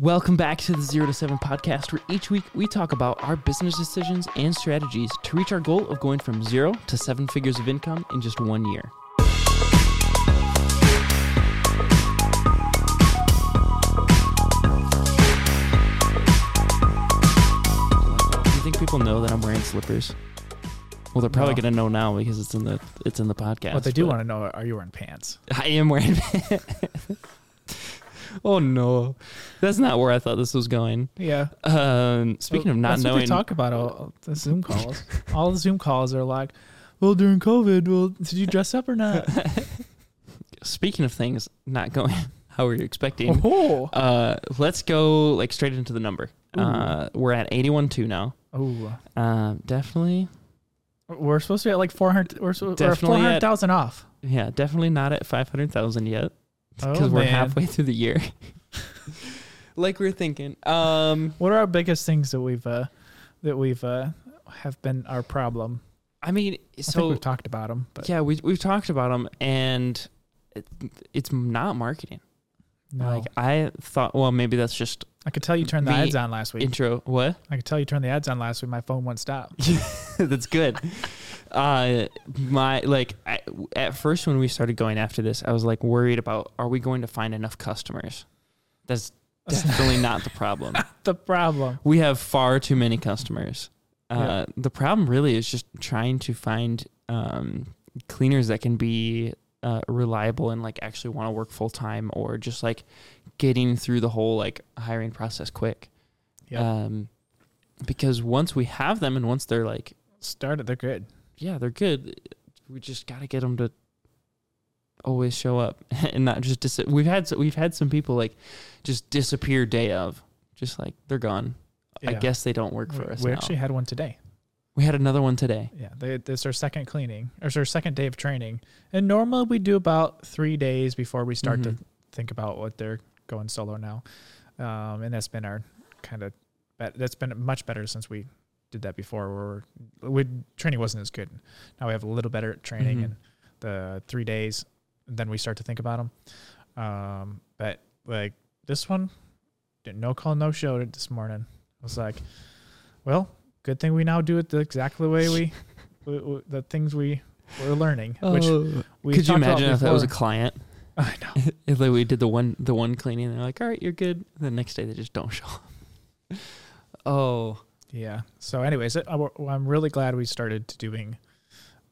Welcome back to the Zero to Seven podcast, where each week we talk about our business decisions and strategies to reach our goal of going from zero to seven figures of income in just one year. Do you think people know that I'm wearing slippers? Well, they're probably No. gonna know now because it's in the it's in the podcast. what they do but- want to know are you wearing pants? I am wearing pants. Oh no, that's not where I thought this was going. Yeah. Um, speaking of not That's what knowing, they talk about all the Zoom calls. all the Zoom calls are like, well, during COVID, well, did you dress up or not? speaking of things not going how were you expecting, oh, uh, let's go like straight into the number. Uh, we're at eighty-one two now. oh, Um, definitely, we're supposed to be at like 400. We're, we're 400,000 off. yeah, definitely not at five hundred thousand yet because Oh, we're man. halfway through the year. like we are thinking. Um, What are our biggest things that we've uh, that we've uh, have been our problem? I mean, I so we've talked about them, but yeah, we we've talked about them, and it, it's not marketing. no. Like I thought, well, maybe that's just I could tell you turned the ads on last week. intro. What? I could tell you turned the ads on last week. My phone won't stop. that's good. Uh, my like at first when we started going after this, I was like worried about are we going to find enough customers? That's definitely not the problem. the problem. We have far too many customers. Uh, Yeah. The problem really is just trying to find um, cleaners that can be uh, reliable and like actually want to work full time, or just like getting through the whole like hiring process quick. Yep. Um, because once we have them and once they're like, Started. They're good. yeah, they're good, we just got to get them to always show up and not just dis- we've had we've had some people like just disappear day of just like they're gone i guess they don't work for we, us we now. actually had one today. we had another one today Yeah, they, this is our second cleaning. Or it's our second day of training. And normally we do about three days before we start to Mhm. think about what they're going solo now. Um, and that's been our kind of that's been much better since we did that before. Where we training wasn't as good. Now we have a little better training Mhm. and the three days. Then we start to think about them. Um, but like this one, no call, no show this morning. I was like, well, good thing we now do it the exactly the way we, we, we the things we were learning. Which we Oh. could you imagine if that was a client I know. if like we did the one the one cleaning and they're like all right you're good the next day they just don't show up oh Yeah. So, anyways, I, I'm really glad we started doing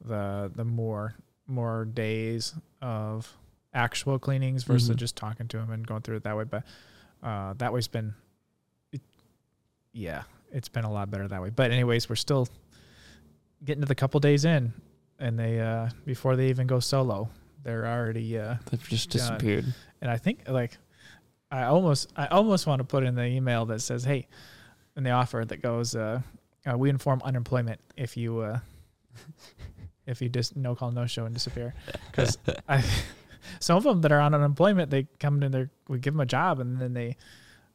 the the more more days of actual cleanings versus Mhm. just talking to them and going through it that way. But uh, that way's been, it, yeah, it's been a lot better that way. But anyways, we're still getting to the couple days in, and they uh, before they even go solo, they're already uh, they've just Done. disappeared and I think like I almost I almost want to put in the email that says, "Hey," in the offer that goes, uh, uh, "We inform unemployment if you uh, if you just no call no show and disappear." Because I some of them that are on unemployment, they come in there, we give them a job, and then they.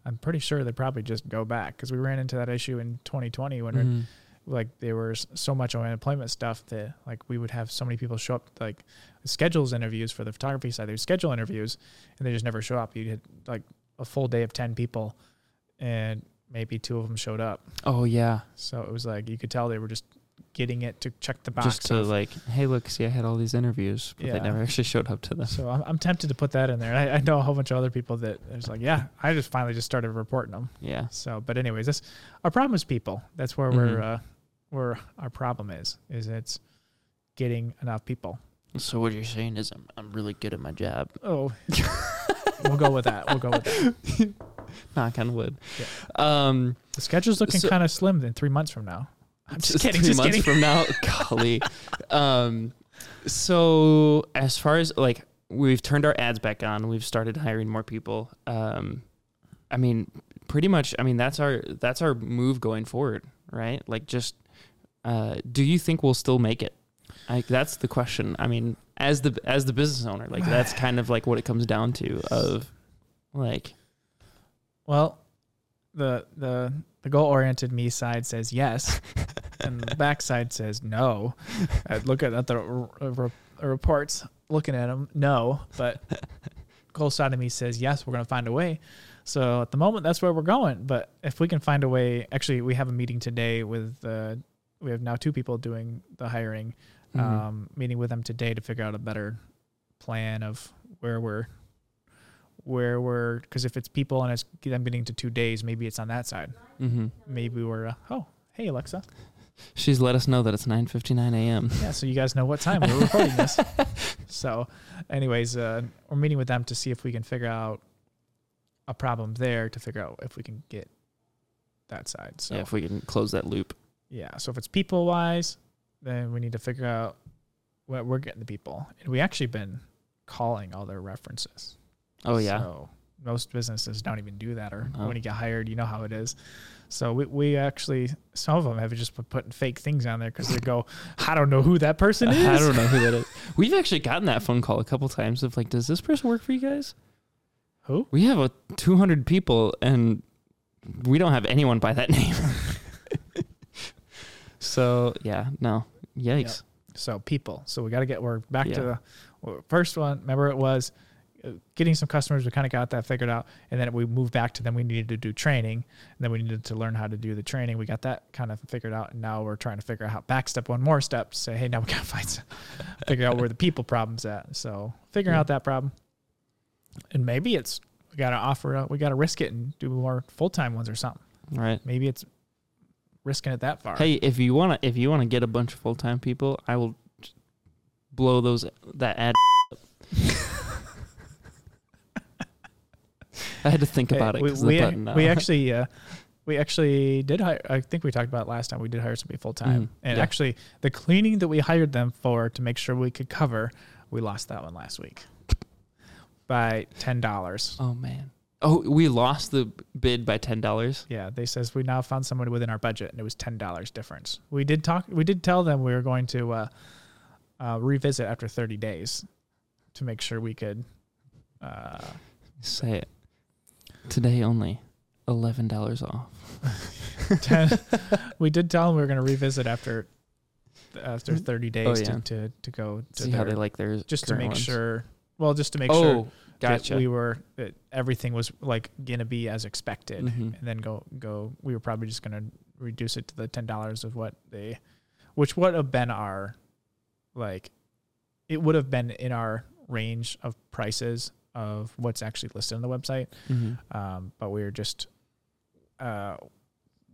I'm pretty sure they probably just go back because we ran into that issue in 2020 when Mhm. like there was so much unemployment stuff that like we would have so many people show up like schedules interviews for the photography side. They would schedule interviews and they just never show up. You had like a full day of ten people, and maybe two of them showed up. oh yeah So it was like you could tell they were just getting it to check the box. just to of- like hey look see i had all these interviews but Yeah. they never actually showed up to them so I'm, I'm tempted to put that in there. I, I know a whole bunch of other people that it's like, yeah, I just finally just started reporting them. yeah So, but anyways, this our problem is people. That's where Mhm. we're uh, where our problem is. Is it's getting enough people. so what you're saying is i'm, I'm really good at my job Oh, we'll go with that. We'll go with that. knock on wood um The schedule's looking So- kind of slim in three months from now. I'm just, kidding. three Just months kidding. from now golly um so as far as like we've turned our ads back on we've started hiring more people um i mean pretty much i mean that's our that's our move going forward right like just uh do you think we'll still make it like that's the question i mean as the as the business owner like that's kind of like what it comes down to of like Well, the the the goal oriented me side says yes, and the back side says no. I look at, at the r- r- reports, looking at them, no. But goal side of me says yes. We're gonna find a way. So at the moment, that's where we're going. But if we can find a way, actually, we have a meeting today with uh, we have now two people doing the hiring. Mhm. Um, meeting with them today to figure out a better plan of where we're where we're because if it's people and it's them getting to two days, maybe it's on that side. hmm Maybe we're uh, oh hey Alexa, She's let us know that it's 9:59 a.m. yeah. So you guys know what time we're recording this. So, anyways, uh, we're meeting with them to see if we can figure out a problem there to figure out if we can get that side. So Yeah, if we can close that loop. Yeah. So if it's people wise, then we need to figure out what we're getting the people. And we actually been calling all their references. Oh yeah. So most businesses don't even do that, or No. when you get hired, you know how it is. So we, we actually some of them have just been putting fake things on there because they go, I don't know who that person is. I don't know who that is. We've actually gotten that phone call a couple times of like, does this person work for you guys? Who? We have a 200 people and we don't have anyone by that name. so yeah, no, yikes. So people. So we got to get we're back Yeah. to the first one. Remember it was getting some customers. We kind of got that figured out, and then we moved back to then we needed to do training, and then we needed to learn how to do the training. We got that kind of figured out, and now we're trying to figure out how back step one more step. Say hey, now we got to find some, figure out where the people problems at. So figuring Yeah. out that problem, and maybe it's we got to offer uh, we got to risk it and do more full time ones or something. Right. Maybe it's risking it that far. Hey, if you wanna if you wanna get a bunch of full time people, I will blow those that ad. I had to think about it we, we, we actually uh, we actually did hire I think we talked about it last time we did hire somebody full time Mhm. and Yeah. actually the cleaning that we hired them for to make sure we could cover we lost that one last week by ten dollars. Oh man. Oh, we lost the bid by ten dollars. Yeah, they says we now found somebody within our budget and it was ten dollars difference. We did talk we did tell them we were going to uh, uh, revisit after thirty days to make sure we could uh, Say it. Today only, eleven dollars off. 10, we did tell them we were going to revisit after after 30 days Oh, yeah. to, to, to go to See how their- they like theirs. just to current make ones. sure well just to make oh, sure gotcha. that we were that everything was like gonna be as expected Mhm. and then go go we were probably just gonna reduce it to the ten dollars of what they which would have been our like it would have been in our range of prices of what's actually listed on the website Mhm. um, but we were just uh,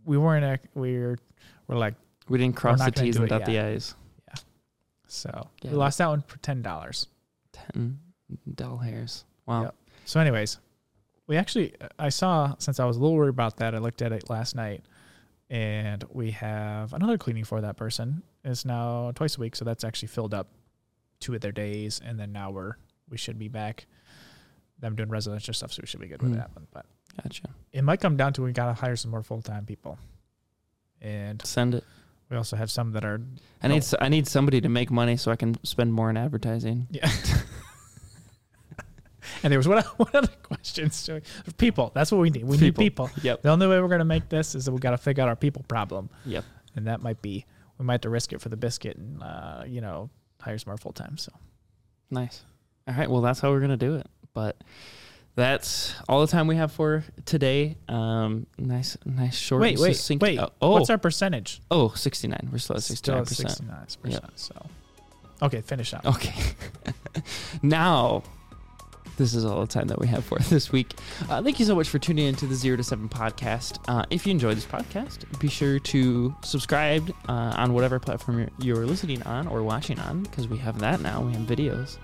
we weren't ac- we were we're like We didn't cross the T's and dot the I's. Yeah. So Yeah. we lost that one for ten dollars. Ten doll hairs. Wow. Yep. So, anyways, we actually I saw since I was a little worried about that, I looked at it last night, and we have another cleaning for that person. It's now twice a week, so that's actually filled up two of their days, and then now we're we should be back. Them doing residential stuff, so we should be good with Hmm. that one. But Gotcha. it might come down to we gotta hire some more full time people, and Send it. we also have some that are I need s I need somebody to make money so I can spend more in advertising. Yeah. and there was one, other question. So people, that's what we need. We need People. people. Yep. The only way we're going to make this is that we got to figure out our people problem. Yep. And that might be, we might have to risk it for the biscuit and, uh, you know, hire some more full time. So Nice. All right. Well, that's how we're gonna do it. But that's all the time we have for today. Um, nice, nice short. wait, wait, succinct- wait. uh, oh, What's our percentage? oh, 69. We're still at Still 69 at percent. 69%. So, okay, finish up. Okay. now, this is all the time that we have for this week. Uh, thank you so much for tuning into the Zero to Seven podcast. Uh, if you enjoyed this podcast, be sure to subscribe uh, on whatever platform you're, you're listening on or watching on, because we have that now. We have videos.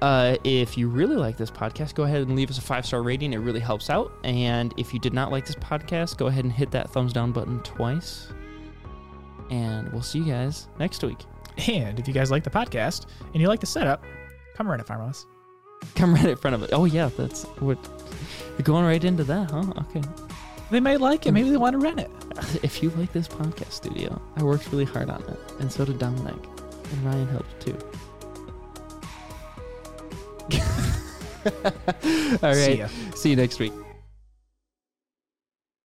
Uh, if you really like this podcast, go ahead and leave us a five star rating. It really helps out. And if you did not like this podcast, go ahead and hit that thumbs down button twice. And we'll see you guys next week. And if you guys like the podcast and you like the setup, come rent it us. Come right in front of it. Oh yeah, that's what. You're going right into that, huh? Okay. They might like it. Mm. Maybe they want to rent it. If you like this podcast studio, I worked really hard on it, and so did Dominic, and Ryan helped too. All right. See. See you next week.